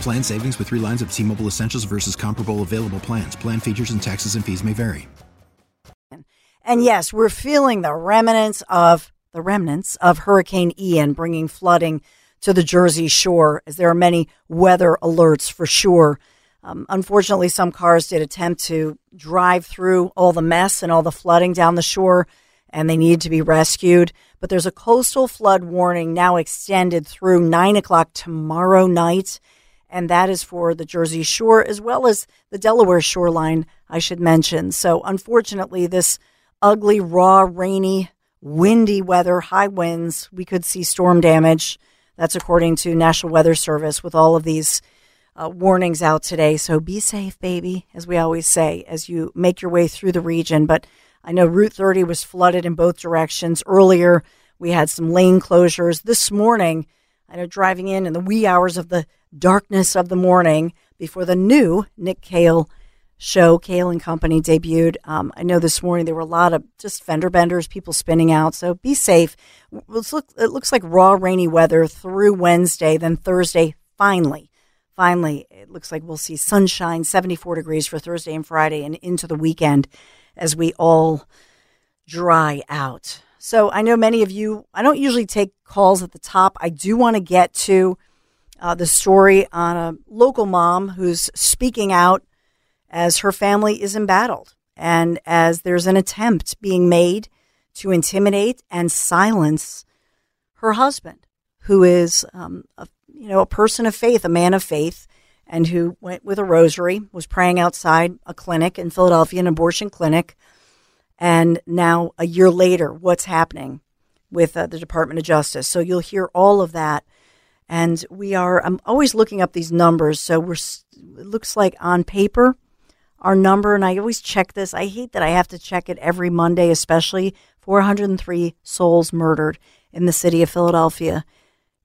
Plan savings with three lines of T Mobile Essentials versus comparable available plans. Plan features and taxes and fees may vary. And yes, we're feeling the remnants of the remnants of Hurricane Ian bringing flooding to the Jersey Shore, as there are many weather alerts for sure. Um, unfortunately, some cars did attempt to drive through all the mess and all the flooding down the shore, and they need to be rescued. But there's a coastal flood warning now extended through nine o'clock tomorrow night and that is for the Jersey Shore as well as the Delaware shoreline, I should mention. So, unfortunately, this ugly, raw, rainy, windy weather, high winds, we could see storm damage. That's according to National Weather Service with all of these uh, warnings out today. So, be safe, baby, as we always say, as you make your way through the region. But I know Route 30 was flooded in both directions earlier. We had some lane closures this morning. I know driving in in the wee hours of the darkness of the morning before the new Nick Cale show, Cale and Company, debuted. Um, I know this morning there were a lot of just fender benders, people spinning out. So be safe. It looks like raw, rainy weather through Wednesday. Then Thursday, finally, finally, it looks like we'll see sunshine, 74 degrees for Thursday and Friday, and into the weekend as we all dry out. So I know many of you, I don't usually take calls at the top. I do want to get to uh, the story on a local mom who's speaking out as her family is embattled and as there's an attempt being made to intimidate and silence her husband, who is, um, a, you know, a person of faith, a man of faith, and who went with a rosary, was praying outside a clinic in Philadelphia, an abortion clinic. And now, a year later, what's happening with uh, the Department of Justice? So you'll hear all of that. And we are i'm always looking up these numbers. So we're it looks like on paper our number and i always check this. I hate that i have to check it every monday especially 403 souls murdered in the city of philadelphia.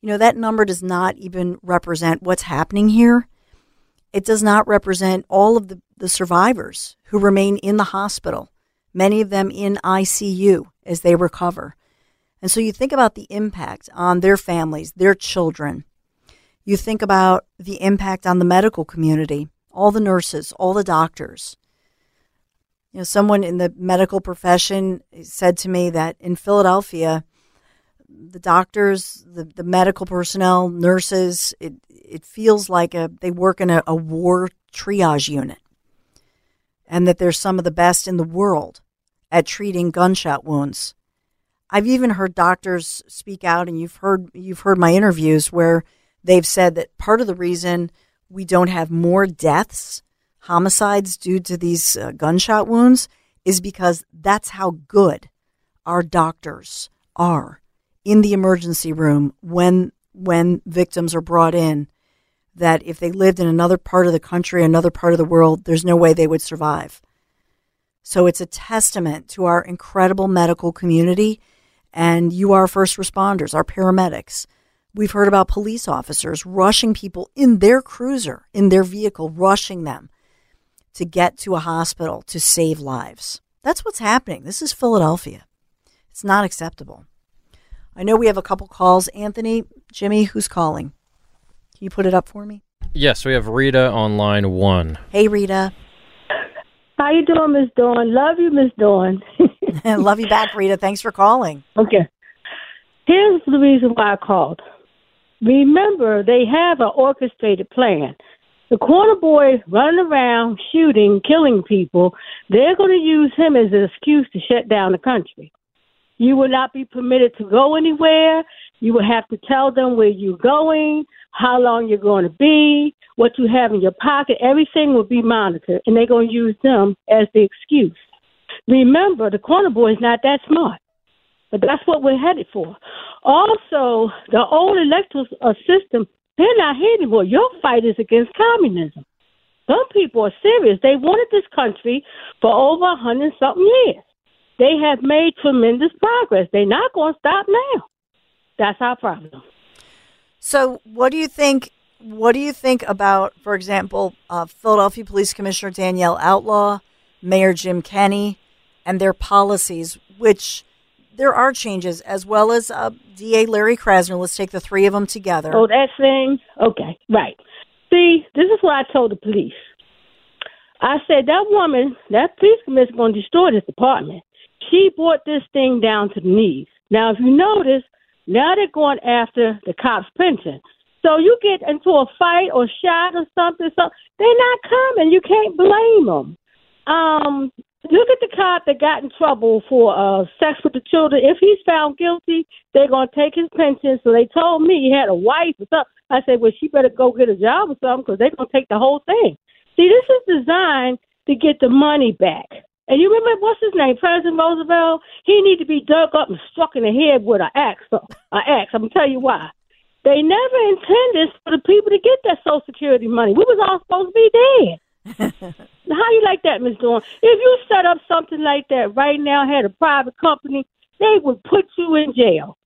You know that number does not even represent what's happening here it does not represent all of the, the survivors who remain in the hospital many of them in icu as they recover and so you think about the impact on their families, their children. You think about the impact on the medical community, all the nurses, all the doctors. You know, someone in the medical profession said to me that in Philadelphia, the doctors, the, the medical personnel, nurses, it, it feels like a, they work in a, a war triage unit and that they're some of the best in the world at treating gunshot wounds. I've even heard doctors speak out, and you've heard you've heard my interviews where they've said that part of the reason we don't have more deaths, homicides due to these uh, gunshot wounds, is because that's how good our doctors are in the emergency room when when victims are brought in. That if they lived in another part of the country, another part of the world, there's no way they would survive. So it's a testament to our incredible medical community and you are first responders, our paramedics. We've heard about police officers rushing people in their cruiser, in their vehicle, rushing them to get to a hospital to save lives. That's what's happening. This is Philadelphia. It's not acceptable. I know we have a couple calls. Anthony, Jimmy, who's calling? Can you put it up for me? Yes, we have Rita on line one. Hey, Rita. How you doing, Miss Dawn? Love you, Miss Dawn. Love you back, Rita. Thanks for calling. Okay. Here's the reason why I called. Remember, they have an orchestrated plan. The corner boy running around, shooting, killing people, they're going to use him as an excuse to shut down the country. You will not be permitted to go anywhere. You will have to tell them where you're going, how long you're going to be, what you have in your pocket. Everything will be monitored, and they're going to use them as the excuse. Remember, the corner boy is not that smart, but that's what we're headed for. Also, the old electoral uh, system, they're not here anymore. Your fight is against communism. Some people are serious. They wanted this country for over a hundred something years. They have made tremendous progress. They're not going to stop now. That's our problem. So, what do you think? What do you think about, for example, uh, Philadelphia Police Commissioner Danielle Outlaw, Mayor Jim Kenney, and their policies, which there are changes, as well as uh, DA Larry Krasner. Let's take the three of them together. Oh, that thing? Okay, right. See, this is what I told the police. I said that woman, that police commissioner, is going to destroy this department. She brought this thing down to the knees. Now, if you notice, now they're going after the cops' pension. So you get into a fight or shot or something, so they're not coming. You can't blame them. Um, look at the cop that got in trouble for uh, sex with the children. If he's found guilty, they're going to take his pension. So they told me he had a wife or something. I said, well, she better go get a job or something because they're going to take the whole thing. See, this is designed to get the money back. And you remember what's his name, President Roosevelt? He need to be dug up and struck in the head with an axe. An axe. I'm gonna tell you why. They never intended for the people to get that Social Security money. We was all supposed to be dead. How you like that, Miss Dawn? If you set up something like that right now, had a private company, they would put you in jail.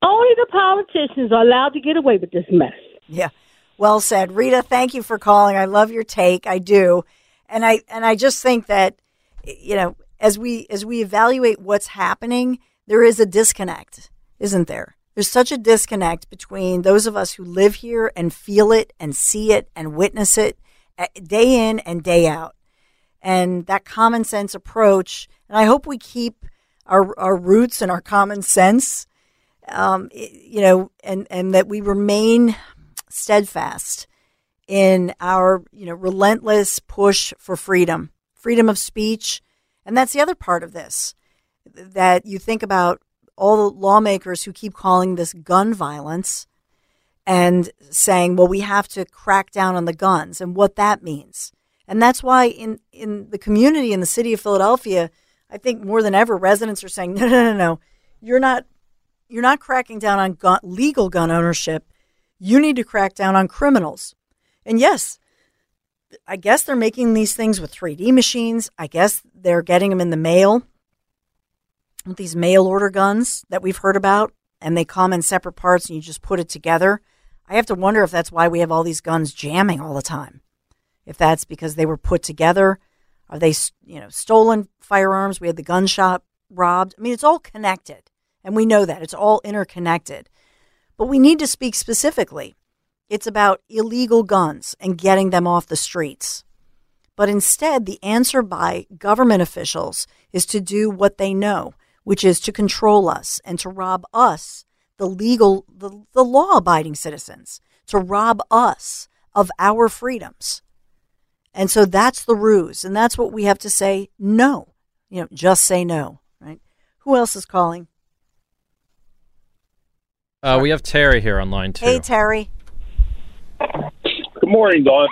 Only the politicians are allowed to get away with this mess. Yeah. Well said. Rita, thank you for calling. I love your take. I do. And I and I just think that you know, as we as we evaluate what's happening, there is a disconnect, isn't there? There's such a disconnect between those of us who live here and feel it and see it and witness it eh, day in and day out. And that common sense approach, and I hope we keep our, our roots and our common sense, um, you know, and, and that we remain steadfast in our, you know, relentless push for freedom freedom of speech. And that's the other part of this that you think about all the lawmakers who keep calling this gun violence and saying, well, we have to crack down on the guns and what that means. And that's why in, in the community in the city of Philadelphia, I think more than ever, residents are saying, no, no, no, no, you're not, you're not cracking down on gun, legal gun ownership. You need to crack down on criminals. And yes, I guess they're making these things with 3D machines. I guess they're getting them in the mail with these mail order guns that we've heard about, and they come in separate parts and you just put it together. I have to wonder if that's why we have all these guns jamming all the time. If that's because they were put together, are they, you know, stolen firearms? We had the gun shop robbed. I mean, it's all connected, and we know that it's all interconnected. But we need to speak specifically. It's about illegal guns and getting them off the streets. But instead, the answer by government officials is to do what they know, which is to control us and to rob us, the legal, the, the law abiding citizens, to rob us of our freedoms. And so that's the ruse. And that's what we have to say no. You know, just say no, right? Who else is calling? Uh, we have Terry here on line two. Hey, Terry. Morning, Dawn.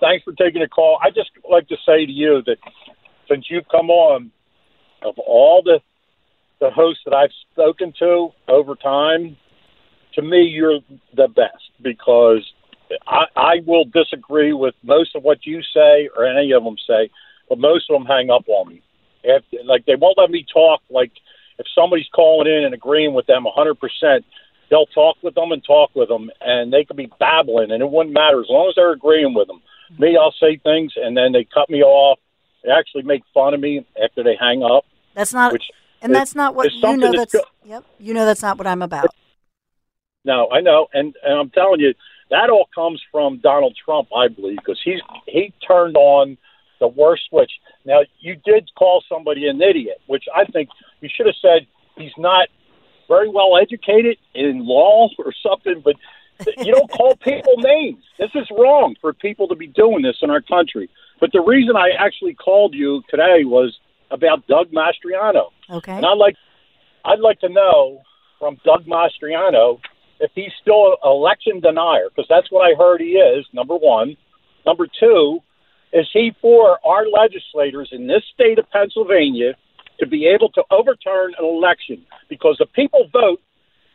Thanks for taking the call. I just like to say to you that since you've come on, of all the the hosts that I've spoken to over time, to me you're the best because I, I will disagree with most of what you say or any of them say, but most of them hang up on me. If, like they won't let me talk. Like if somebody's calling in and agreeing with them 100 percent, they'll talk with them and talk with them, and they could be babbling, and it wouldn't matter as long as they're agreeing with them. Me, I'll say things, and then they cut me off. They actually make fun of me after they hang up. That's not, which and is- that's not what you know. that's That's yep. You know that's not what I'm about. No, I know, and and I'm telling you, that all comes from Donald Trump, I believe, because he's he turned on the worst switch. Now, you did call somebody an idiot, which I think you should have said he's not very well educated in law or something, but you don't call people names. This is wrong for people to be doing this in our country. But the reason I actually called you today was about Doug Mastriano. Okay. And I'd like I'd like to know from Doug Mastriano if he's still an election denier, because that's what I heard he is, number one. Number two, is he for our legislators in this state of Pennsylvania to be able to overturn an election? Because the people vote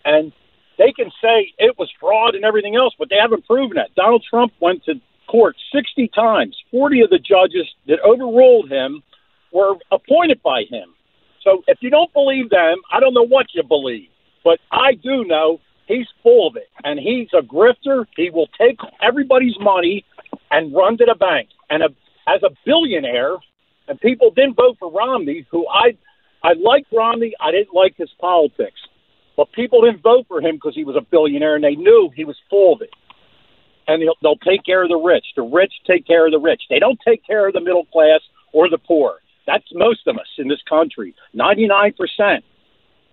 and they can say it was fraud and everything else, but they haven't proven it. Donald Trump went to court 60 times. 40 of the judges that overruled him were appointed by him. So if you don't believe them, I don't know what you believe. But I do know he's full of it. And he's a grifter. He will take everybody's money and run to the bank. And a, as a billionaire, and people didn't vote for Romney, who I I liked Romney. I didn't like his politics. But people didn't vote for him because he was a billionaire, and they knew he was full of it. And they'll, they'll take care of the rich. The rich take care of the rich. They don't take care of the middle class or the poor. That's most of us in this country, 99%.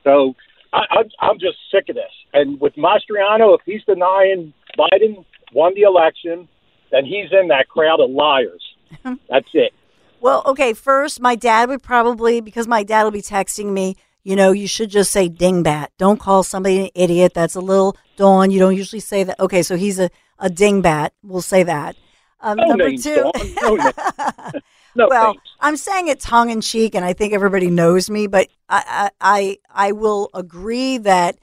So I, I'm, I'm just sick of this. And with Mastriano, if he's denying Biden won the election, then he's in that crowd of liars. That's it. Well, okay, first, my dad would probably, because my dad will be texting me, you know, you should just say dingbat. Don't call somebody an idiot. That's a little dawn. You don't usually say that. Okay, so he's a, a dingbat. We'll say that. Um, No number two. Dawn. No. No well, names. I'm saying it tongue in cheek, and I think everybody knows me, but I, I, I, I will agree that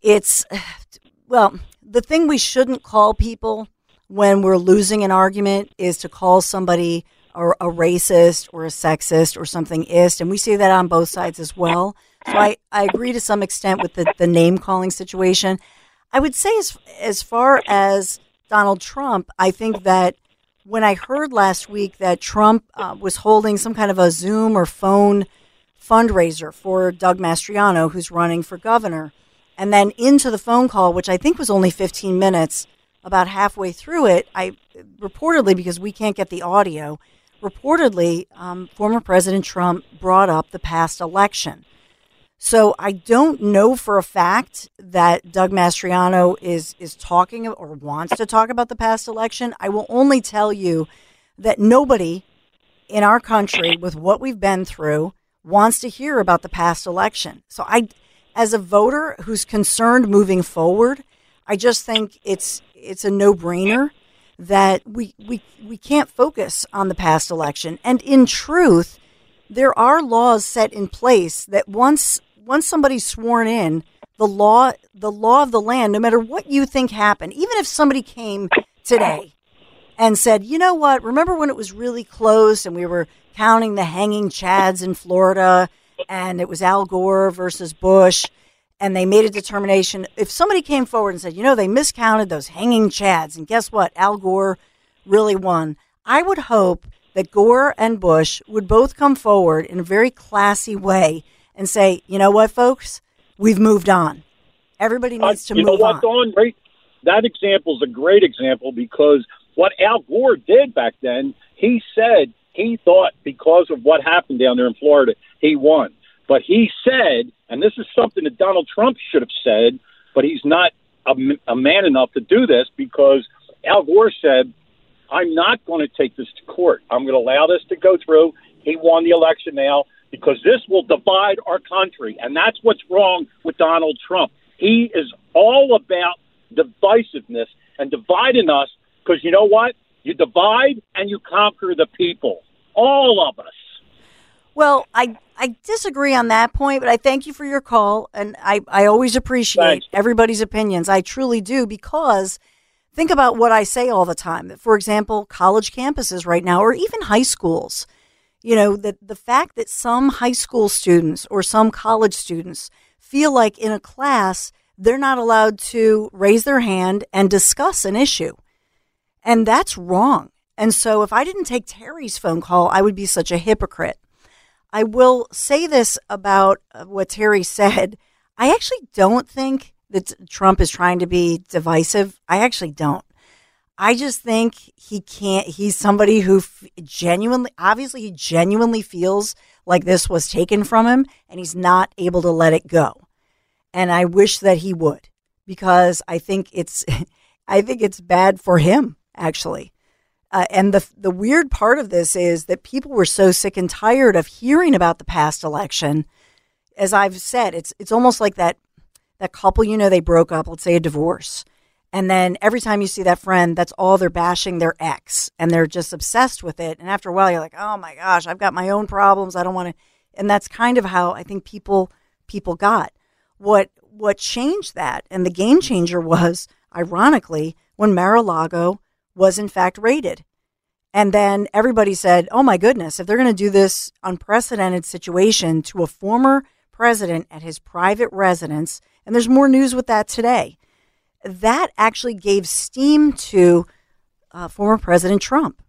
it's, well, the thing we shouldn't call people when we're losing an argument is to call somebody or a racist or a sexist or something ist, and we see that on both sides as well. So I, I agree to some extent with the, the name calling situation. I would say as as far as Donald Trump, I think that when I heard last week that Trump uh, was holding some kind of a Zoom or phone fundraiser for Doug Mastriano, who's running for governor, and then into the phone call, which I think was only 15 minutes, about halfway through it, I reportedly, because we can't get the audio, reportedly, um, former President Trump brought up the past election. So I don't know for a fact that Doug Mastriano is is talking or wants to talk about the past election. I will only tell you that nobody in our country with what we've been through wants to hear about the past election. So I as a voter who's concerned moving forward, I just think it's it's a no-brainer that we we we can't focus on the past election. And in truth, there are laws set in place that once once somebody's sworn in, the law the law of the land, no matter what you think happened, even if somebody came today and said, you know what, remember when it was really close and we were counting the hanging chads in Florida and it was Al Gore versus Bush and they made a determination. If somebody came forward and said, you know, they miscounted those hanging chads and guess what, Al Gore really won, I would hope that Gore and Bush would both come forward in a very classy way and say, you know what, folks, we've moved on. Everybody needs to Uh, you know move what, on. Dawn? Right? That example is a great example because what Al Gore did back then, he said he thought because of what happened down there in Florida, he won. But he said, and this is something that Donald Trump should have said, but he's not a man enough to do this because Al Gore said, I'm not going to take this to court. I'm going to allow this to go through. He won the election now because this will divide our country. And that's what's wrong with Donald Trump. He is all about divisiveness and dividing us because you know what? You divide and you conquer the people. All of us. Well, I I disagree on that point, but I thank you for your call, and I I always appreciate Thanks. everybody's opinions. I truly do because think about what I say all the time. That, for example, college campuses right now, or even high schools, you know, that the fact that some high school students or some college students feel like in a class they're not allowed to raise their hand and discuss an issue. And that's wrong. And so if I didn't take Terry's phone call, I would be such a hypocrite. I will say this about uh, what Terry said. I actually don't think that Trump is trying to be divisive. I actually don't. I just think he can't. He's somebody who f- genuinely, obviously, he genuinely feels like this was taken from him and he's not able to let it go. And I wish that he would because I think it's I think it's bad for him actually. Uh, and the the weird part of this is that people were so sick and tired of hearing about the past election. As I've said, it's it's almost like that that couple you know they broke up, let's say a divorce. And then every time you see that friend, that's all they're bashing their ex and they're just obsessed with it. And after a while, you're like, oh my gosh, I've got my own problems. I don't want to. And that's kind of how I think people people got. What what changed that and the game changer was, ironically, when Mar-a-Lago was in fact raided. And then everybody said, oh my goodness, if they're going to do this unprecedented situation to a former president at his private residence, and there's more news with that today that actually gave steam to uh, former President Trump.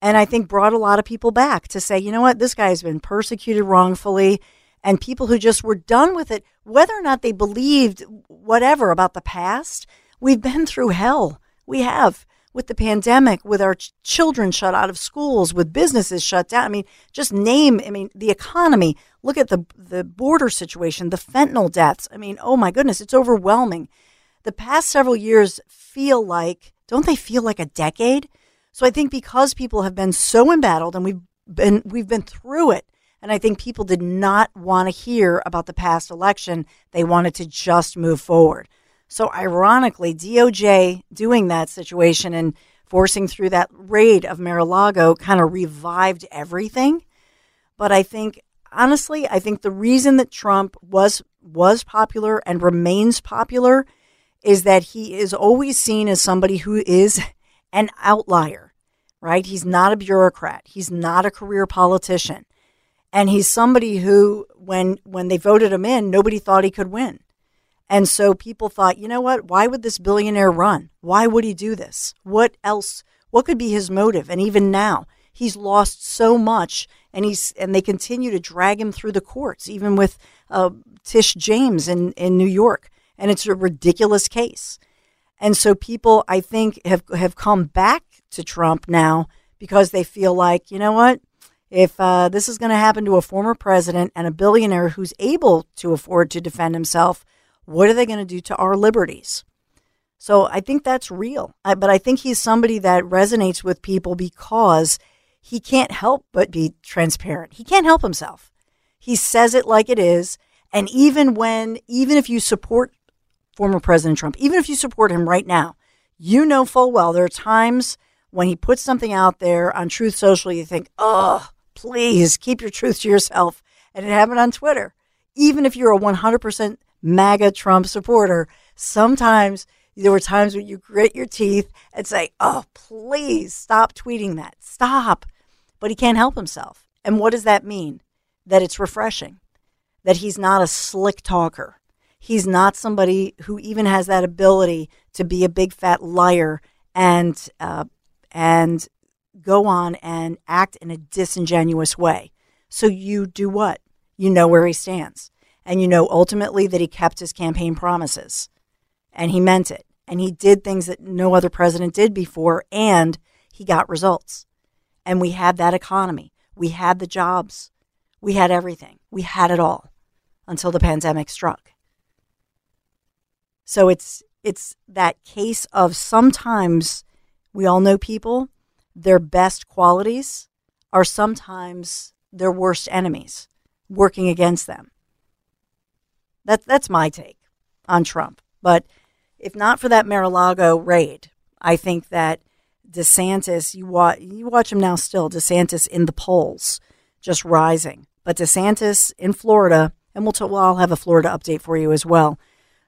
And I think brought a lot of people back to say, you know what, this guy has been persecuted wrongfully. And people who just were done with it, whether or not they believed whatever about the past, we've been through hell. We have with the pandemic, with our ch- children shut out of schools, with businesses shut down. I mean, just name, I mean, the economy. Look at the, the border situation, the fentanyl deaths. I mean, oh my goodness, it's overwhelming the past several years feel like, don't they feel like a decade? So I think because people have been so embattled and we've been we've been through it, and I think people did not want to hear about the past election. They wanted to just move forward. So ironically, DOJ doing that situation and forcing through that raid of Mar-a-Lago kind of revived everything. But I think honestly, I think the reason that Trump was was popular and remains popular is that he is always seen as somebody who is an outlier, right? He's not a bureaucrat. He's not a career politician. And he's somebody who, when, when they voted him in, nobody thought he could win. And so people thought, you know what? Why would this billionaire run? Why would he do this? What else? What could be his motive? And even now, he's lost so much, and he's and they continue to drag him through the courts, even with uh, Tish James in in New York and it's a ridiculous case. And so people, I think, have have come back to Trump now because they feel like, you know what? If uh, this is going to happen to a former president and a billionaire who's able to afford to defend himself, what are they going to do to our liberties? So I think that's real. I, but I think he's somebody that resonates with people because he can't help but be transparent. He can't help himself. He says it like it is. And even when, even if you support former President Trump, even if you support him right now, you know full well there are times when he puts something out there on Truth Social, you think, oh, please keep your truth to yourself. And it happened on Twitter. Even if you're a 100% MAGA Trump supporter, sometimes there were times when you grit your teeth and say, oh, please stop tweeting that. Stop. But he can't help himself. And what does that mean? That it's refreshing, that he's not a slick talker, he's not somebody who even has that ability to be a big fat liar and uh, and go on and act in a disingenuous way. So you do what? You know where he stands. And you know ultimately that he kept his campaign promises. And he meant it. And he did things that no other president did before and he got results. And we had that economy. We had the jobs. We had everything. We had it all until the pandemic struck. So it's it's that case of sometimes we all know people, their best qualities are sometimes their worst enemies working against them. That that's my take on Trump. But if not for that Mar-a-Lago raid, I think that DeSantis, you watch you watch him now still, DeSantis in the polls, just rising. But DeSantis in Florida, and we'll, t- well I'll have a Florida update for you as well.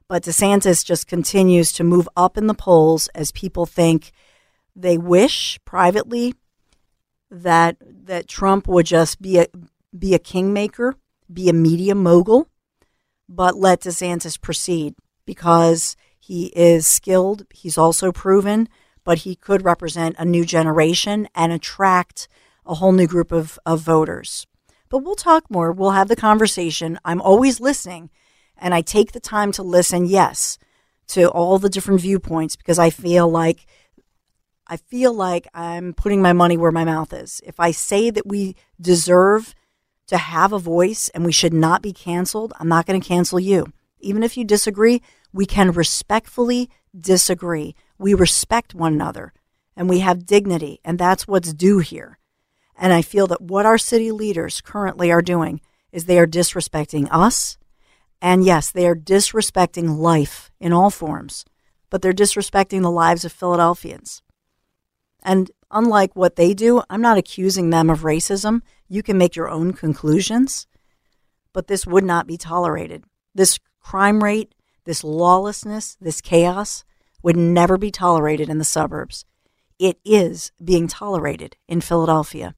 But DeSantis just continues to move up in the polls as people think they wish privately that that Trump would just be a be a kingmaker, be a media mogul, but let DeSantis proceed because he is skilled, he's also proven, but he could represent a new generation and attract a whole new group of, of voters. But we'll talk more. We'll have the conversation. I'm always listening and I take the time to listen, yes, to all the different viewpoints because I feel like I feel like I'm putting my money where my mouth is. If I say that we deserve to have a voice and we should not be canceled, I'm not going to cancel you. Even if you disagree, We can respectfully disagree. We respect one another and we have dignity, and that's what's due here. And I feel that what our city leaders currently are doing is they are disrespecting us. And yes, they are disrespecting life in all forms, but they're disrespecting the lives of Philadelphians. And unlike what they do, I'm not accusing them of racism. You can make your own conclusions, but this would not be tolerated. This crime rate, this lawlessness, this chaos would never be tolerated in the suburbs. It is being tolerated in Philadelphia.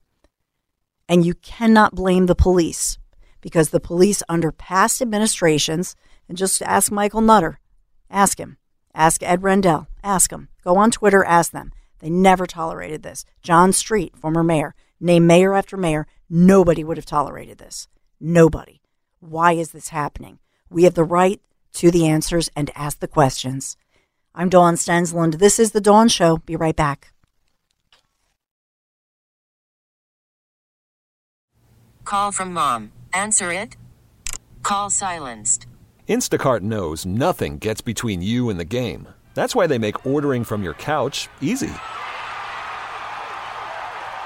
And you cannot blame the police because the police under past administrations, and just ask Michael Nutter, ask him, ask Ed Rendell, ask them, go on Twitter, ask them. They never tolerated this. John Street, former mayor, named mayor after mayor, nobody would have tolerated this. Nobody. Why is this happening? We have the right to the answers and ask the questions. I'm Dawn Stensland. This is The Dawn Show. Be right back. Call from mom. Answer it. Call silenced. Instacart knows nothing gets between you and the game. That's why they make ordering from your couch easy.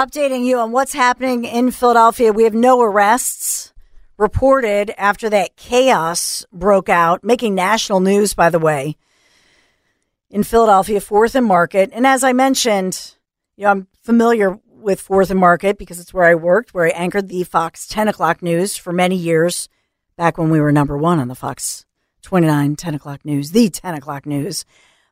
Updating you on what's happening in Philadelphia. We have no arrests reported after that chaos broke out, making national news, by the way, in Philadelphia, 4th and Market. And as I mentioned, you know, I'm familiar with 4th and Market because it's where I worked, where I anchored the Fox 10 o'clock news for many years, back when we were number one on the Fox 29 10 o'clock news, the 10 o'clock news.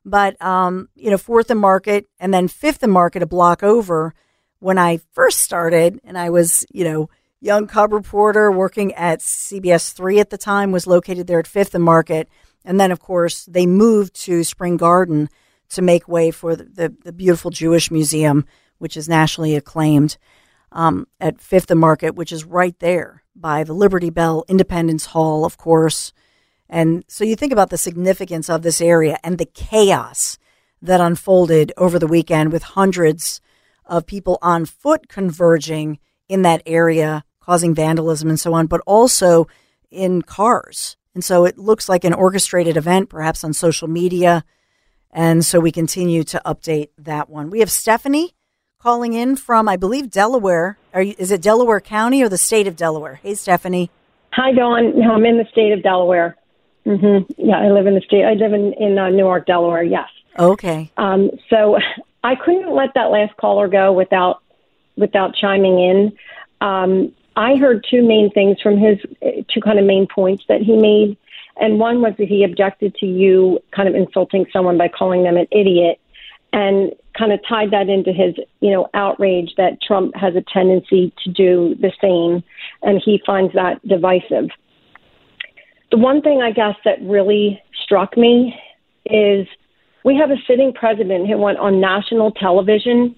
But, um, you know, 4th and Market and then 5th and Market, a block over when I first started, and I was, you know, young cub reporter working at CBS 3 at the time, was located there at Fifth and Market. And then, of course, they moved to Spring Garden to make way for the, the, the beautiful Jewish Museum, which is nationally acclaimed um, at Fifth and Market, which is right there by the Liberty Bell Independence Hall, of course. And so you think about the significance of this area and the chaos that unfolded over the weekend with hundreds of people on foot converging in that area, causing vandalism and so on, but also in cars. And so it looks like an orchestrated event, perhaps on social media. And so we continue to update that one. We have Stephanie calling in from, I believe, Delaware. You, is it Delaware County or the state of Delaware? Hey, Stephanie. Hi, Dawn. No, I'm in the state of Delaware. Mm-hmm. Yeah, I live in the state. I live in in uh, Newark, Delaware. Yes. Okay. Um, so I couldn't let that last caller go without without chiming in. Um, I heard two main things from his two kind of main points that he made, and one was that he objected to you kind of insulting someone by calling them an idiot, and kind of tied that into his you know outrage that Trump has a tendency to do the same, and he finds that divisive. The one thing I guess that really struck me is we have a sitting president who went on national television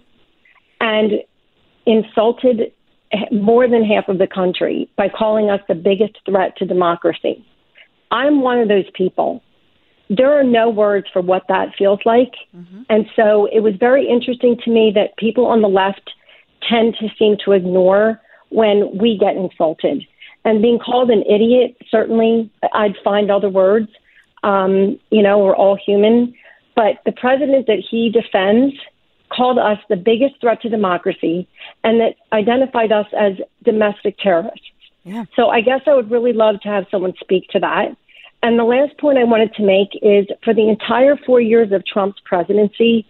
and insulted more than half of the country by calling us the biggest threat to democracy. I'm one of those people. There are no words for what that feels like. Mm-hmm. And so it was very interesting to me that people on the left tend to seem to ignore when we get insulted. And being called an idiot, certainly I'd find other words. Um, you know, we're all human. But the president that he defends called us the biggest threat to democracy and that identified us as domestic terrorists. Yeah. So I guess I would really love to have someone speak to that. And the last point I wanted to make is for the entire four years of Trump's presidency,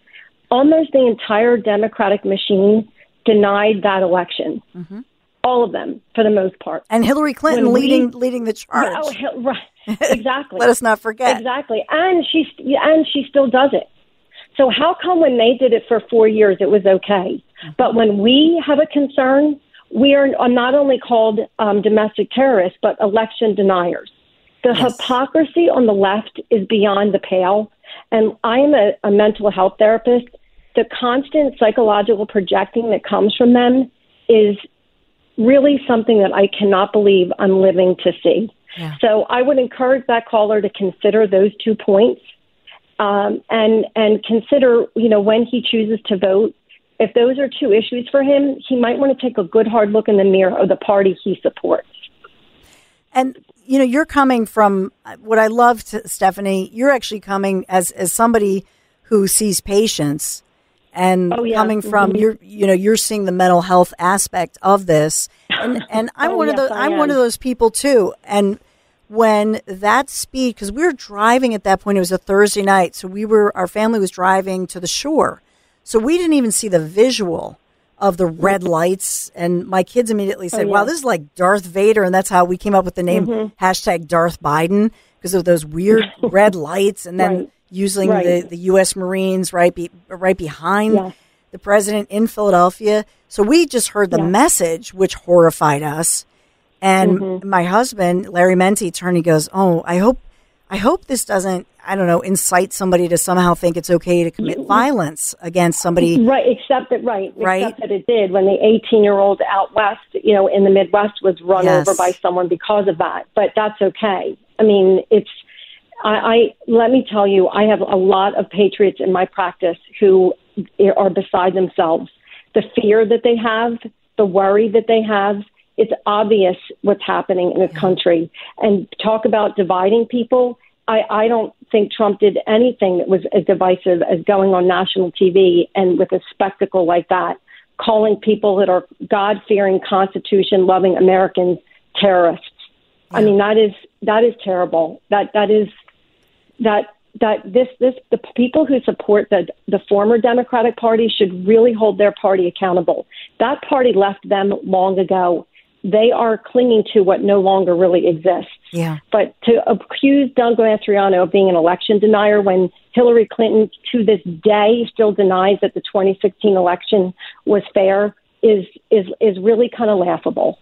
almost the entire Democratic machine denied that election. Mm-hmm. All of them, for the most part. And Hillary Clinton When we- leading leading the charge. Oh, Hil- right. Exactly. Let us not forget. Exactly. And she and she still does it. So how come when they did it for four years it was okay, but when we have a concern, we are not only called um, domestic terrorists but election deniers. The hypocrisy on the left is beyond the pale. And I am a, a mental health therapist. The constant psychological projecting that comes from them is really something that I cannot believe I'm living to see. So I would encourage that caller to consider those two points um, and and consider, you know, when he chooses to vote, if those are two issues for him, he might want to take a good hard look in the mirror of the party he supports. And you know, you're coming from what I love, to, Stephanie. You're actually coming as as somebody who sees patients, and Oh, yeah. coming from Mhm. you're you know you're seeing the mental health aspect of this, and and I'm Oh, one of yes, those I I'm one of those people too, and. When that speed, because we were driving at that point, it was a Thursday night, so we were our family was driving to the shore, so we didn't even see the visual of the red lights. And my kids immediately said, Oh, "Wow, this is like Darth Vader," and that's how we came up with the name Mhm. hashtag Darth Biden because of those weird red lights, and then Right. Using Right. the, the U.S. Marines right be, right behind Yes. the president in Philadelphia. So we just heard the Yeah. message, which horrified us. And Mhm. my husband, Larry Mendte, attorney, goes, "Oh, I hope, I hope this doesn't, I don't know, incite somebody to somehow think it's okay to commit violence against somebody." Right, except that right, Right. except that it did when the 18 year old out west, you know, in the Midwest was run Yes. over by someone because of that. But that's okay. I mean, it's. I, I let me tell you, I have a lot of patriots in my practice who are beside themselves. The fear that they have, the worry that they have. It's obvious what's happening in this country. And talk about dividing people. I, I don't think Trump did anything that was as divisive as going on national TV and with a spectacle like that, calling people that are God fearing, Constitution loving Americans terrorists. I mean, that is that is terrible. That that is that that this this the people who support the the former Democratic Party should really hold their party accountable. That party left them long ago. They are clinging to what no longer really exists. Yeah. But to accuse Doug Mastriano of being an election denier when Hillary Clinton to this day still denies that the 2016 election was fair is is is really kind of laughable.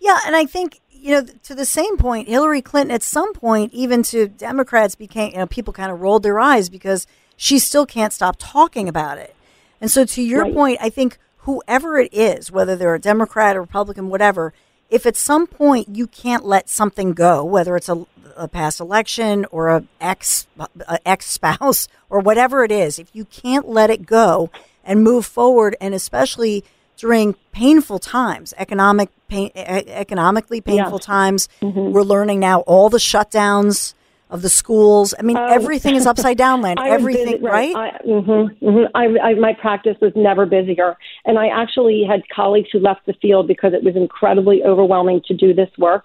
Yeah, and I think you know to the same point, Hillary Clinton at some point, even to Democrats, became you know people kind of rolled their eyes because she still can't stop talking about it. And so, to your Right. point, I think whoever it is, whether they're a Democrat or Republican, whatever, if at some point you can't let something go, whether it's a, a past election or a ex a ex spouse or whatever it is, if you can't let it go and move forward, and especially during painful times, economic pain, economically painful Yes. times, we're learning now all the shutdowns of the schools. I mean, Oh. everything is upside down, was Everything, busy- right? I, hmm hmm I, I, my practice was never busier, and I actually had colleagues who left the field because it was incredibly overwhelming to do this work.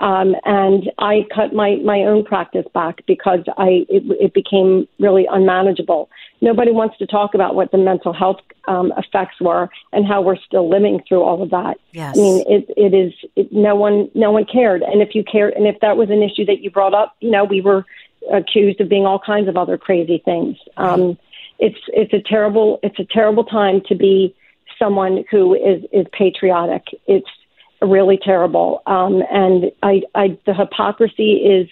Um, and I cut my, my own practice back because I it, it became really unmanageable. Nobody wants to talk about what the mental health um, effects were and how we're still living through all of that. Yes. I mean, it, it is it, no one no one cared, and if you cared, and if that was an issue that you brought up, you know, we were accused of being all kinds of other crazy things. Um, it's it's a terrible it's a terrible time to be someone who is is patriotic. It's really terrible, um, and I, I the hypocrisy is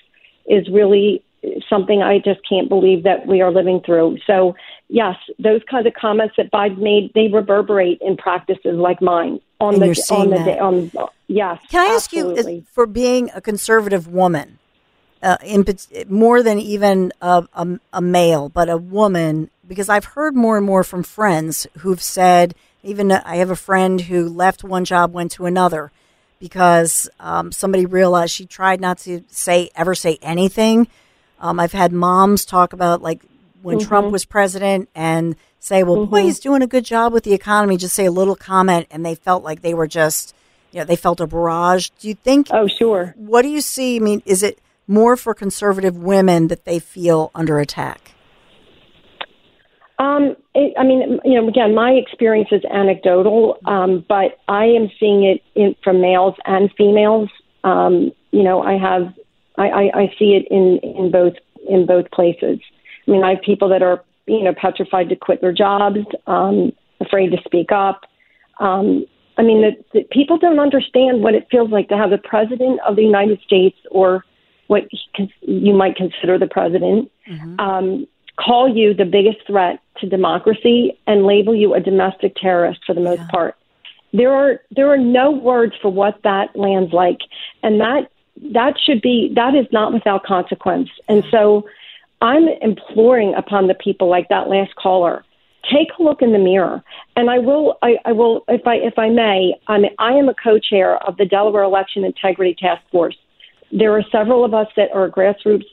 is really something I just can't believe that we are living through. So yes, those kinds of comments that Biden made they reverberate in practices like mine on And the on the day on yes. Can I ask you, for being a conservative woman, uh, in, more than even a, a, a male, but a woman, because I've heard more and more from friends who've said, Even I have a friend who left one job, went to another because um, somebody realized she tried not to say ever say anything. Um, I've had moms talk about like when Mhm. Trump was president and say, "Well, boy, Mhm. he's doing a good job with the economy." Just say a little comment, and they felt like they were just, you know, they felt a barrage. Do you think? Oh, sure. What do you see? I mean, is it more for conservative women that they feel under attack? Um, it, I mean, you know, again, my experience is anecdotal, um, but I am seeing it in, from males and females. Um, you know, I have, I, I, I see it in in both in both places. I mean, I have people that are, you know, petrified to quit their jobs, um, afraid to speak up. Um, I mean, the, the people don't understand what it feels like to have the president of the United States, or what he you might consider the president, um, call you the biggest threat to democracy and label you a domestic terrorist for the most part. There are there are no words for what that lands like, and that that should be that is not without consequence. And so, I'm imploring upon the people like that last caller. Take a look in the mirror, and I will. I, I will, if I if I may. I mean, I am a co-chair of the Delaware Election Integrity Task Force. There are several of us that are grassroots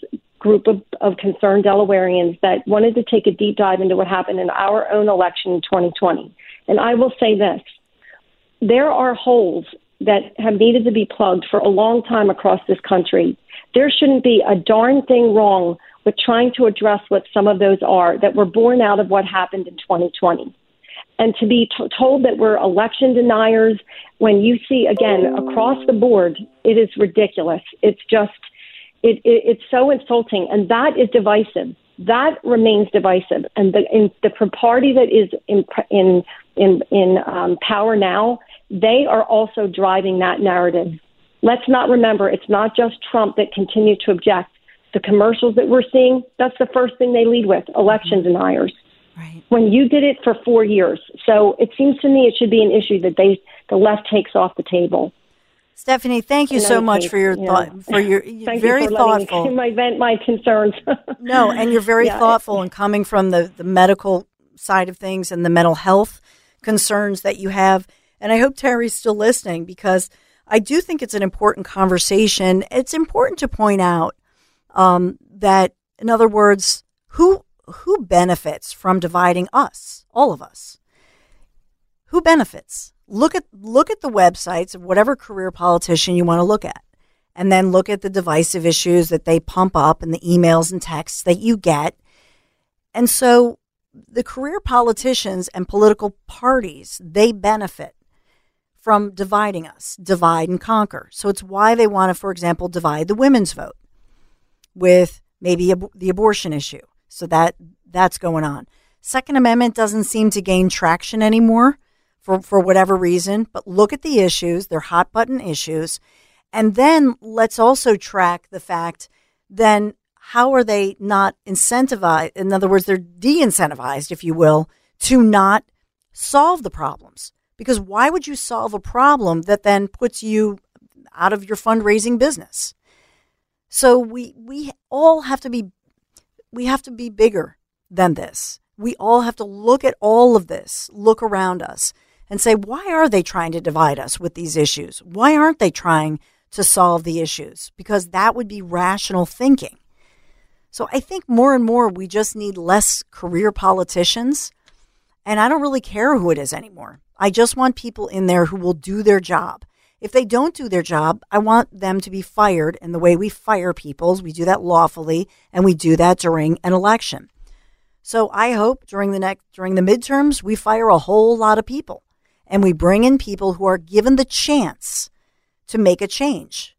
group of, of concerned Delawareans that wanted to take a deep dive into what happened in our own election in 2020. And I will say this there are holes that have needed to be plugged for a long time across this country. There shouldn't be a darn thing wrong with trying to address what some of those are that were born out of what happened in 2020. And to be t- told that we're election deniers when you see, again, across the board, it is ridiculous. It's just, it, it, it's so insulting. And that is divisive. That remains divisive. And the, in, the party that is in, in, in, in um, power now, they are also driving that narrative. Let's not remember, it's not just Trump that continued to object. The commercials that we're seeing, that's the first thing they lead with election deniers. Right. When you did it for four years. So it seems to me it should be an issue that they the left takes off the table. Stephanie, thank you so much for your yeah. thought for your Thank very you for thoughtful. My vent my concerns. No, and you're very Yeah. thoughtful and coming from the, the medical side of things and the mental health concerns that you have. And I hope Terry's still listening because I do think it's an important conversation. It's important to point out um, that, in other words, who who benefits from dividing us, all of us? Who benefits? Look at look at the websites of whatever career politician you want to look at and then look at the divisive issues that they pump up and the emails and texts that you get. And so the career politicians and political parties, they benefit from dividing us, divide and conquer. So it's why they want to, for example, divide the women's vote with maybe ab- the abortion issue. So that that's going on. Second Amendment doesn't seem to gain traction anymore for, for whatever reason, but look at the issues, they're hot button issues. And then let's also track the fact then how are they not incentivized? In other words, they're de incentivized, if you will, to not solve the problems. Because why would you solve a problem that then puts you out of your fundraising business? So we we all have to be we have to be bigger than this. We all have to look at all of this, look around us and say why are they trying to divide us with these issues? Why aren't they trying to solve the issues? Because that would be rational thinking. So I think more and more we just need less career politicians and I don't really care who it is anymore. I just want people in there who will do their job. If they don't do their job, I want them to be fired. And the way we fire people is we do that lawfully and we do that during an election. So I hope during the next during the midterms we fire a whole lot of people and we bring in people who are given the chance to make a change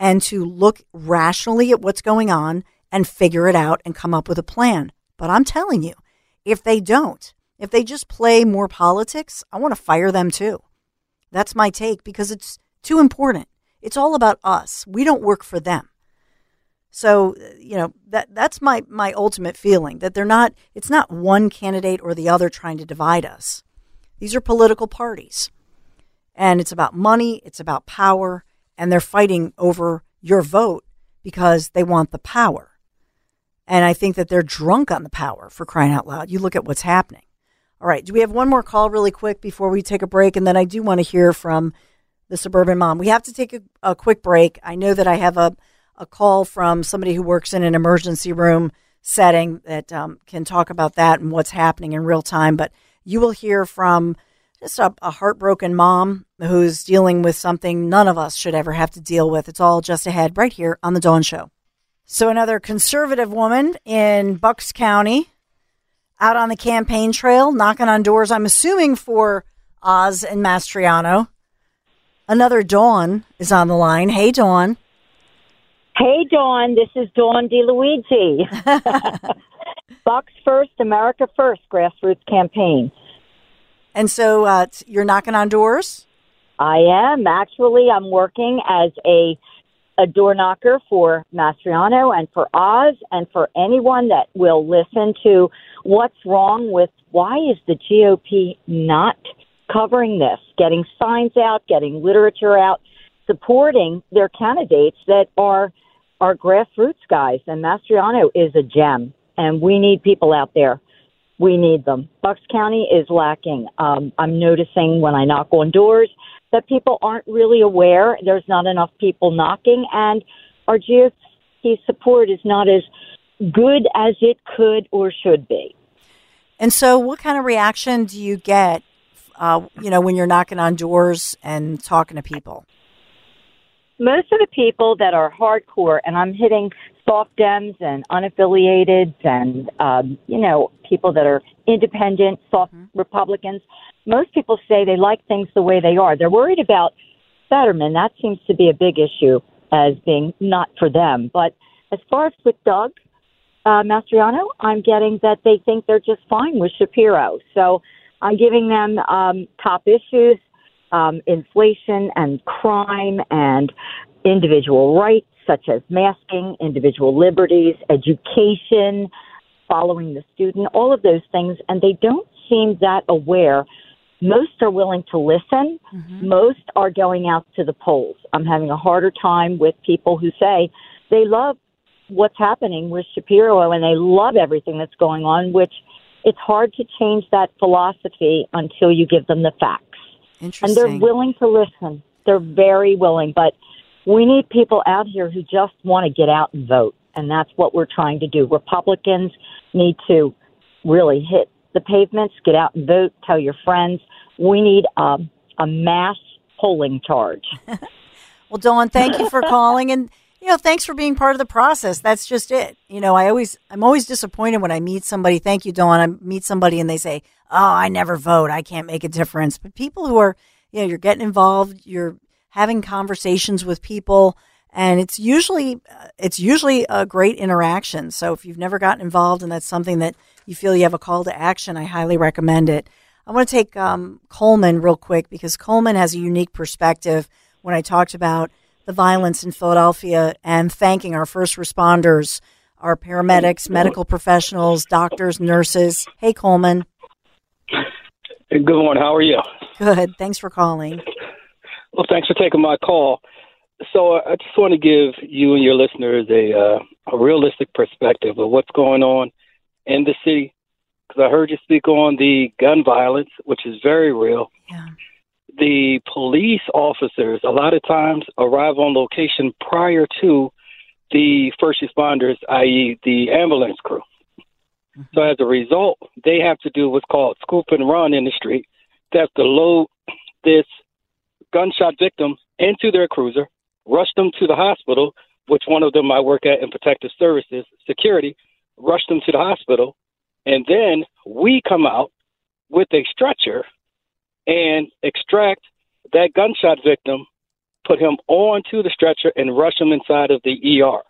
and to look rationally at what's going on and figure it out and come up with a plan. But I'm telling you, if they don't, if they just play more politics, I want to fire them too. That's my take because it's too important. It's all about us. We don't work for them. So, you know, that that's my my ultimate feeling that they're not it's not one candidate or the other trying to divide us. These are political parties. And it's about money, it's about power, and they're fighting over your vote because they want the power. And I think that they're drunk on the power for crying out loud. You look at what's happening. All right. Do we have one more call really quick before we take a break? And then I do want to hear from the suburban mom. We have to take a, a quick break. I know that I have a, a call from somebody who works in an emergency room setting that um, can talk about that and what's happening in real time. But you will hear from just a, a heartbroken mom who's dealing with something none of us should ever have to deal with. It's all just ahead right here on The Dawn Show. So, another conservative woman in Bucks County out on the campaign trail, knocking on doors, I'm assuming for Oz and Mastriano. Another Dawn is on the line. Hey, Dawn. Hey, Dawn. This is Dawn DeLuigi. Bucks First, America First grassroots campaign. And so uh, you're knocking on doors? I am. Actually, I'm working as a a door knocker for Mastriano and for Oz and for anyone that will listen to what's wrong with why is the GOP not covering this, getting signs out, getting literature out, supporting their candidates that are are grassroots guys. And Mastriano is a gem, and we need people out there. We need them. Bucks County is lacking. Um, I'm noticing when I knock on doors that people aren't really aware. There's not enough people knocking, and our GOP support is not as good as it could or should be. And so, what kind of reaction do you get, uh, you know, when you're knocking on doors and talking to people? Most of the people that are hardcore, and I'm hitting soft Dems and unaffiliated, and um, you know, people that are independent, soft mm-hmm. Republicans most people say they like things the way they are. They're worried about Fetterman. That seems to be a big issue as being not for them. But as far as with Doug uh, Mastriano, I'm getting that they think they're just fine with Shapiro. So I'm giving them um, top issues, um, inflation and crime and individual rights such as masking, individual liberties, education, following the student, all of those things. And they don't seem that aware most are willing to listen. Mm-hmm. Most are going out to the polls. I'm having a harder time with people who say they love what's happening with Shapiro and they love everything that's going on, which it's hard to change that philosophy until you give them the facts. And they're willing to listen. They're very willing, but we need people out here who just want to get out and vote. And that's what we're trying to do. Republicans need to really hit the pavements, get out and vote, tell your friends. We need um, a mass polling charge. well, Dawn, thank you for calling and you know, thanks for being part of the process. That's just it. You know, I always I'm always disappointed when I meet somebody. Thank you, Dawn. I meet somebody and they say, "Oh, I never vote. I can't make a difference." But people who are, you know, you're getting involved, you're having conversations with people, and it's usually it's usually a great interaction. So if you've never gotten involved and that's something that you feel you have a call to action, I highly recommend it. I want to take um, Coleman real quick because Coleman has a unique perspective when I talked about the violence in Philadelphia and thanking our first responders, our paramedics, medical professionals, doctors, nurses. Hey, Coleman. Good morning. How are you? Good. Thanks for calling. Well, thanks for taking my call. So I just want to give you and your listeners a uh, a realistic perspective of what's going on in the city because I heard you speak on the gun violence, which is very real. Yeah. The police officers a lot of times arrive on location prior to the first responders, i.e., the ambulance crew. Mm-hmm. So as a result, they have to do what's called scoop and run in the street. They have to load this gunshot victim into their cruiser, rush them to the hospital, which one of them I work at in protective services, security, rush them to the hospital, and then we come out with a stretcher and extract that gunshot victim, put him onto the stretcher, and rush him inside of the ER.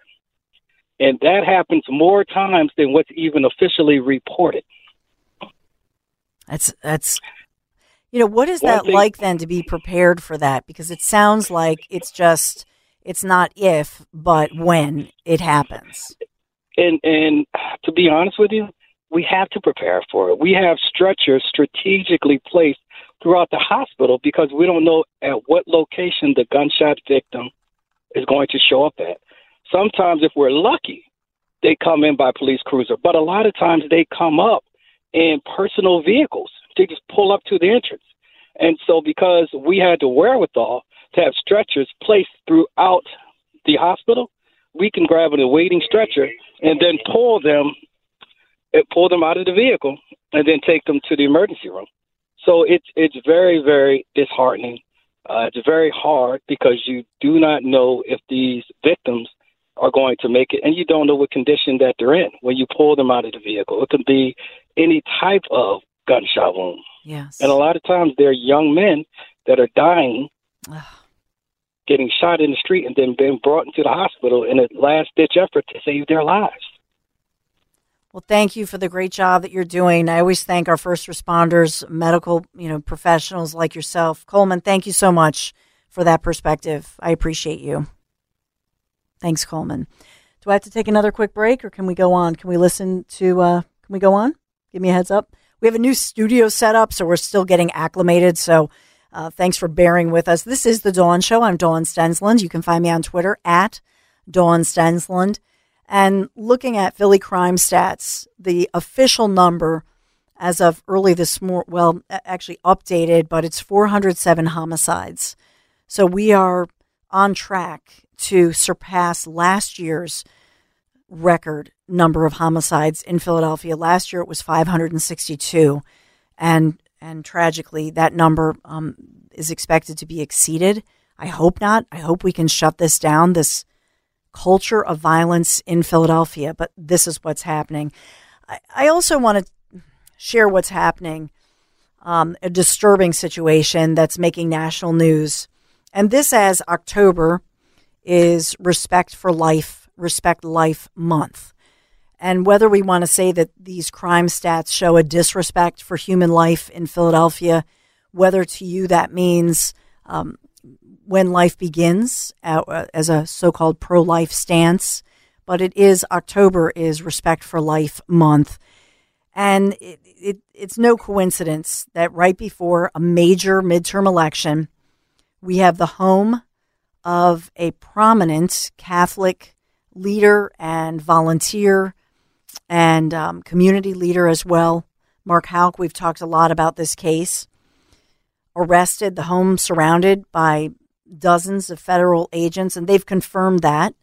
And that happens more times than what's even officially reported. That's that's you know what is that thing, like then to be prepared for that because it sounds like it's just it's not if but when it happens. And and to be honest with you, we have to prepare for it. We have stretchers strategically placed throughout the hospital because we don't know at what location the gunshot victim is going to show up at. Sometimes, if we're lucky, they come in by police cruiser, but a lot of times they come up in personal vehicles, They just pull up to the entrance. And so, because we had the wherewithal to have stretchers placed throughout the hospital, we can grab a waiting stretcher and then pull them, pull them out of the vehicle, and then take them to the emergency room. So it's it's very very disheartening. Uh, it's very hard because you do not know if these victims are going to make it, and you don't know what condition that they're in when you pull them out of the vehicle. It could be any type of gunshot wound. Yes. And a lot of times they're young men that are dying, getting shot in the street, and then being brought into the hospital in a last ditch effort to save their lives. Well, thank you for the great job that you're doing. I always thank our first responders, medical, you know, professionals like yourself. Coleman, thank you so much for that perspective. I appreciate you. Thanks, Coleman. Do I have to take another quick break or can we go on? Can we listen to uh can we go on? Give me a heads up. We have a new studio set up, so we're still getting acclimated. So uh, thanks for bearing with us. This is the Dawn Show. I'm Dawn Stensland. You can find me on Twitter at Dawn Stensland. And looking at Philly crime stats, the official number as of early this morning, well, actually updated, but it's 407 homicides. So we are on track to surpass last year's record number of homicides in Philadelphia. Last year it was 562, and and tragically that number um, is expected to be exceeded. I hope not. I hope we can shut this down. This culture of violence in Philadelphia, but this is what's happening. I, also want to share what's happening. Um, a disturbing situation that's making national news. And this, as October is Respect for Life, Respect Life Month. And whether we want to say that these crime stats show a disrespect for human life in Philadelphia, whether to you that means um, when life begins uh, as a so-called pro-life stance, but it is October is Respect for Life Month, and it, it, it's no coincidence that right before a major midterm election, we have the home of a prominent Catholic leader and volunteer and um, community leader as well. Mark Houck. we've talked a lot about this case. Arrested, the home surrounded by dozens of federal agents, and they've confirmed that.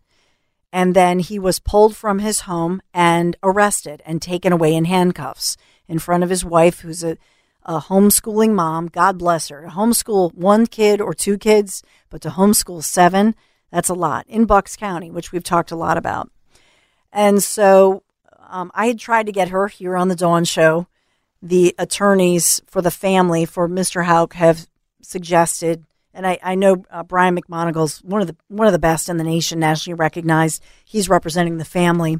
And then he was pulled from his home and arrested and taken away in handcuffs in front of his wife, who's a, a homeschooling mom. God bless her. To homeschool one kid or two kids, but to homeschool seven, that's a lot in Bucks County, which we've talked a lot about. And so um, I had tried to get her here on the Dawn Show. The attorneys for the family for Mr. Houck have suggested and I, I know uh, Brian McMonagle's one of the one of the best in the nation, nationally recognized. He's representing the family.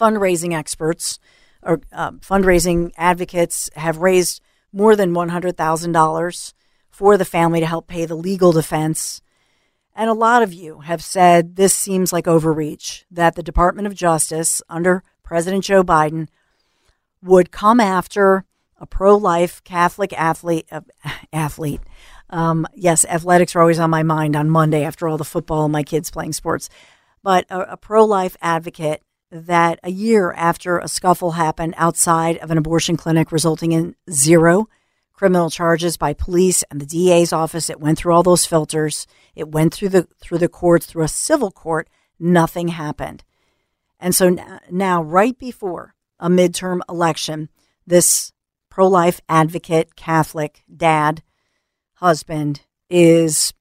Fundraising experts or uh, fundraising advocates have raised more than one hundred thousand dollars for the family to help pay the legal defense. And a lot of you have said this seems like overreach. That the Department of Justice under President Joe Biden would come after a pro-life Catholic athlete, uh, athlete um, yes, athletics are always on my mind on Monday after all the football and my kids playing sports. But a, a pro life advocate that a year after a scuffle happened outside of an abortion clinic, resulting in zero criminal charges by police and the DA's office, it went through all those filters. It went through the through the courts, through a civil court. Nothing happened. And so now, right before a midterm election, this pro life advocate, Catholic dad husband is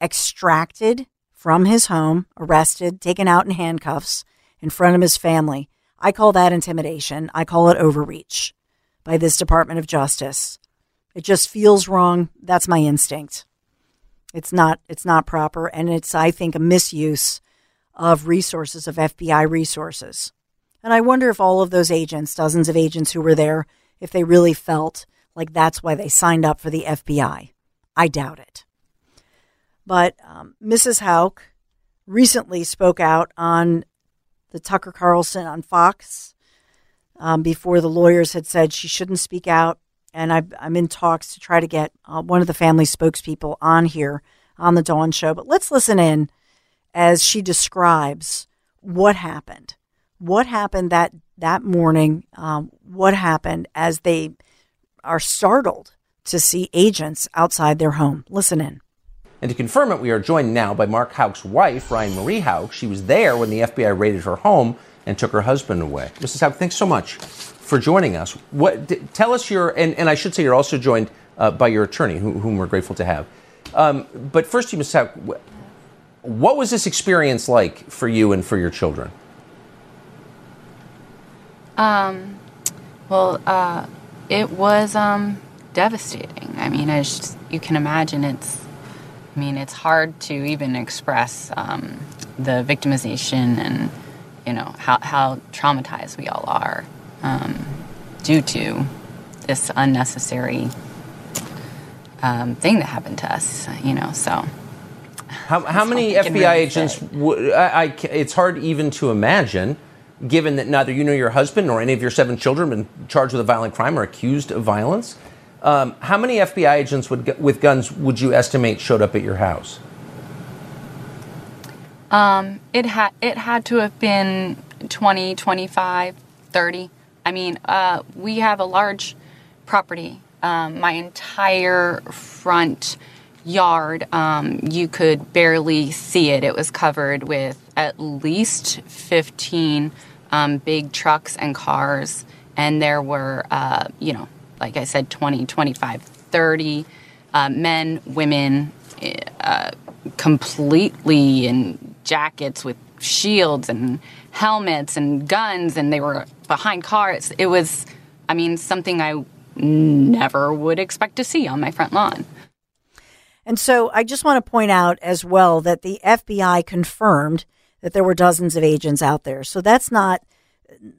extracted from his home, arrested, taken out in handcuffs in front of his family. I call that intimidation. I call it overreach by this Department of Justice. It just feels wrong. That's my instinct. It's not it's not proper and it's I think a misuse of resources of FBI resources. And I wonder if all of those agents, dozens of agents who were there, if they really felt like that's why they signed up for the FBI. I doubt it. But um, Mrs. Houck recently spoke out on the Tucker Carlson on Fox um, before the lawyers had said she shouldn't speak out. And I, am in talks to try to get uh, one of the family spokespeople on here on the Dawn Show. But let's listen in as she describes what happened. What happened that that morning? Um, what happened as they are startled to see agents outside their home. Listen in. And to confirm it, we are joined now by Mark Houck's wife, Ryan Marie Houck. She was there when the FBI raided her home and took her husband away. Mrs. Houck, thanks so much for joining us. What d- tell us your and, and I should say you're also joined uh, by your attorney, who, whom we're grateful to have. Um, but first, you, Mrs. Houck, wh- what was this experience like for you and for your children? Um, well, uh, it was um, devastating. I mean, as you can imagine, it's. I mean, it's hard to even express um, the victimization and you know how how traumatized we all are um, due to this unnecessary um, thing that happened to us. You know, so. How, how many all we can FBI agents? W- I, I it's hard even to imagine, given that neither you nor your husband nor any of your seven children have been charged with a violent crime or accused of violence. Um, how many FBI agents would, with guns would you estimate showed up at your house? Um, it had it had to have been 20, 25, 30. I mean, uh, we have a large property. Um, my entire front yard, um, you could barely see it. It was covered with at least 15 um, big trucks and cars, and there were, uh, you know, like I said, 20, 25, 30 uh, men, women, uh, completely in jackets with shields and helmets and guns, and they were behind cars. It was, I mean, something I never would expect to see on my front lawn. And so I just want to point out as well that the FBI confirmed that there were dozens of agents out there. So that's not,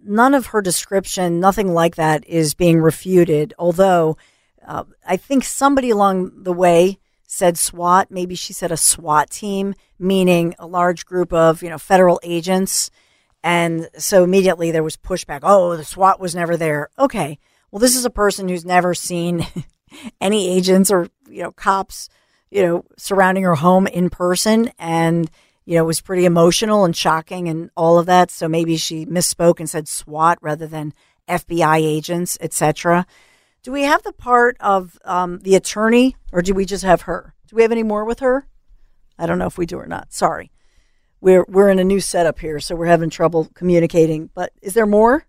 none of her description, nothing like that is being refuted. Although uh, I think somebody along the way said SWAT. Maybe she said a SWAT team, meaning a large group of, you know, federal agents. And so immediately there was pushback. Oh, the SWAT was never there. Okay. Well, this is a person who's never seen any agents or, you know, cops, you know, surrounding her home in person. And, you know, was pretty emotional and shocking and all of that. So maybe she misspoke and said SWAT rather than FBI agents, etc. Do we have the part of um, the attorney, or do we just have her? Do we have any more with her? I don't know if we do or not. Sorry, we're we're in a new setup here, so we're having trouble communicating. But is there more?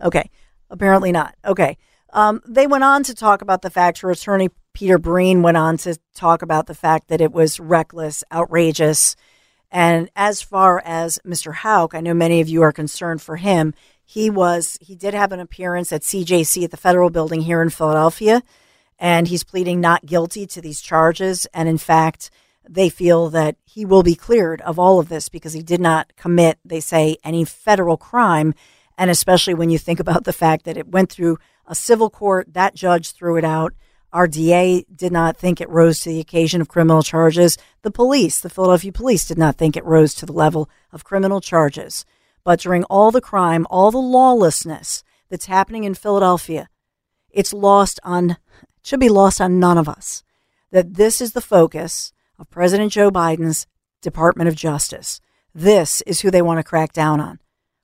Okay, apparently not. Okay, um, they went on to talk about the fact her attorney Peter Breen went on to talk about the fact that it was reckless, outrageous, and as far as Mr. Houck, I know many of you are concerned for him. He was he did have an appearance at CJC at the federal building here in Philadelphia and he's pleading not guilty to these charges. And in fact they feel that he will be cleared of all of this because he did not commit they say any federal crime. And especially when you think about the fact that it went through a civil court that judge threw it out our DA did not think it rose to the occasion of criminal charges the police the Philadelphia police did not think it rose to the level of criminal charges but during all the crime, all the lawlessness that's happening in Philadelphia, it's lost on, should be lost on none of us. That this is the focus of President Joe Biden's Department of Justice. This is who they want to crack down on.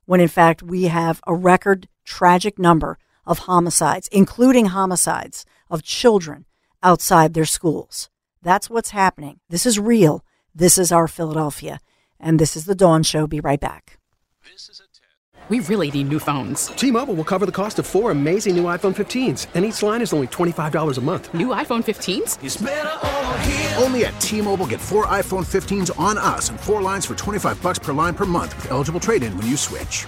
When in fact, we have a record tragic number of homicides, including homicides of children outside their schools. That's what's happening. This is real. This is our Philadelphia. And this is the Dawn Show. Be right back. We really need new phones. T-Mobile will cover the cost of four amazing new iPhone 15s, and each line is only $25 a month. New iPhone 15s? Only at T-Mobile get four iPhone 15s on us and four lines for 25 bucks per line per month with eligible trade-in when you switch.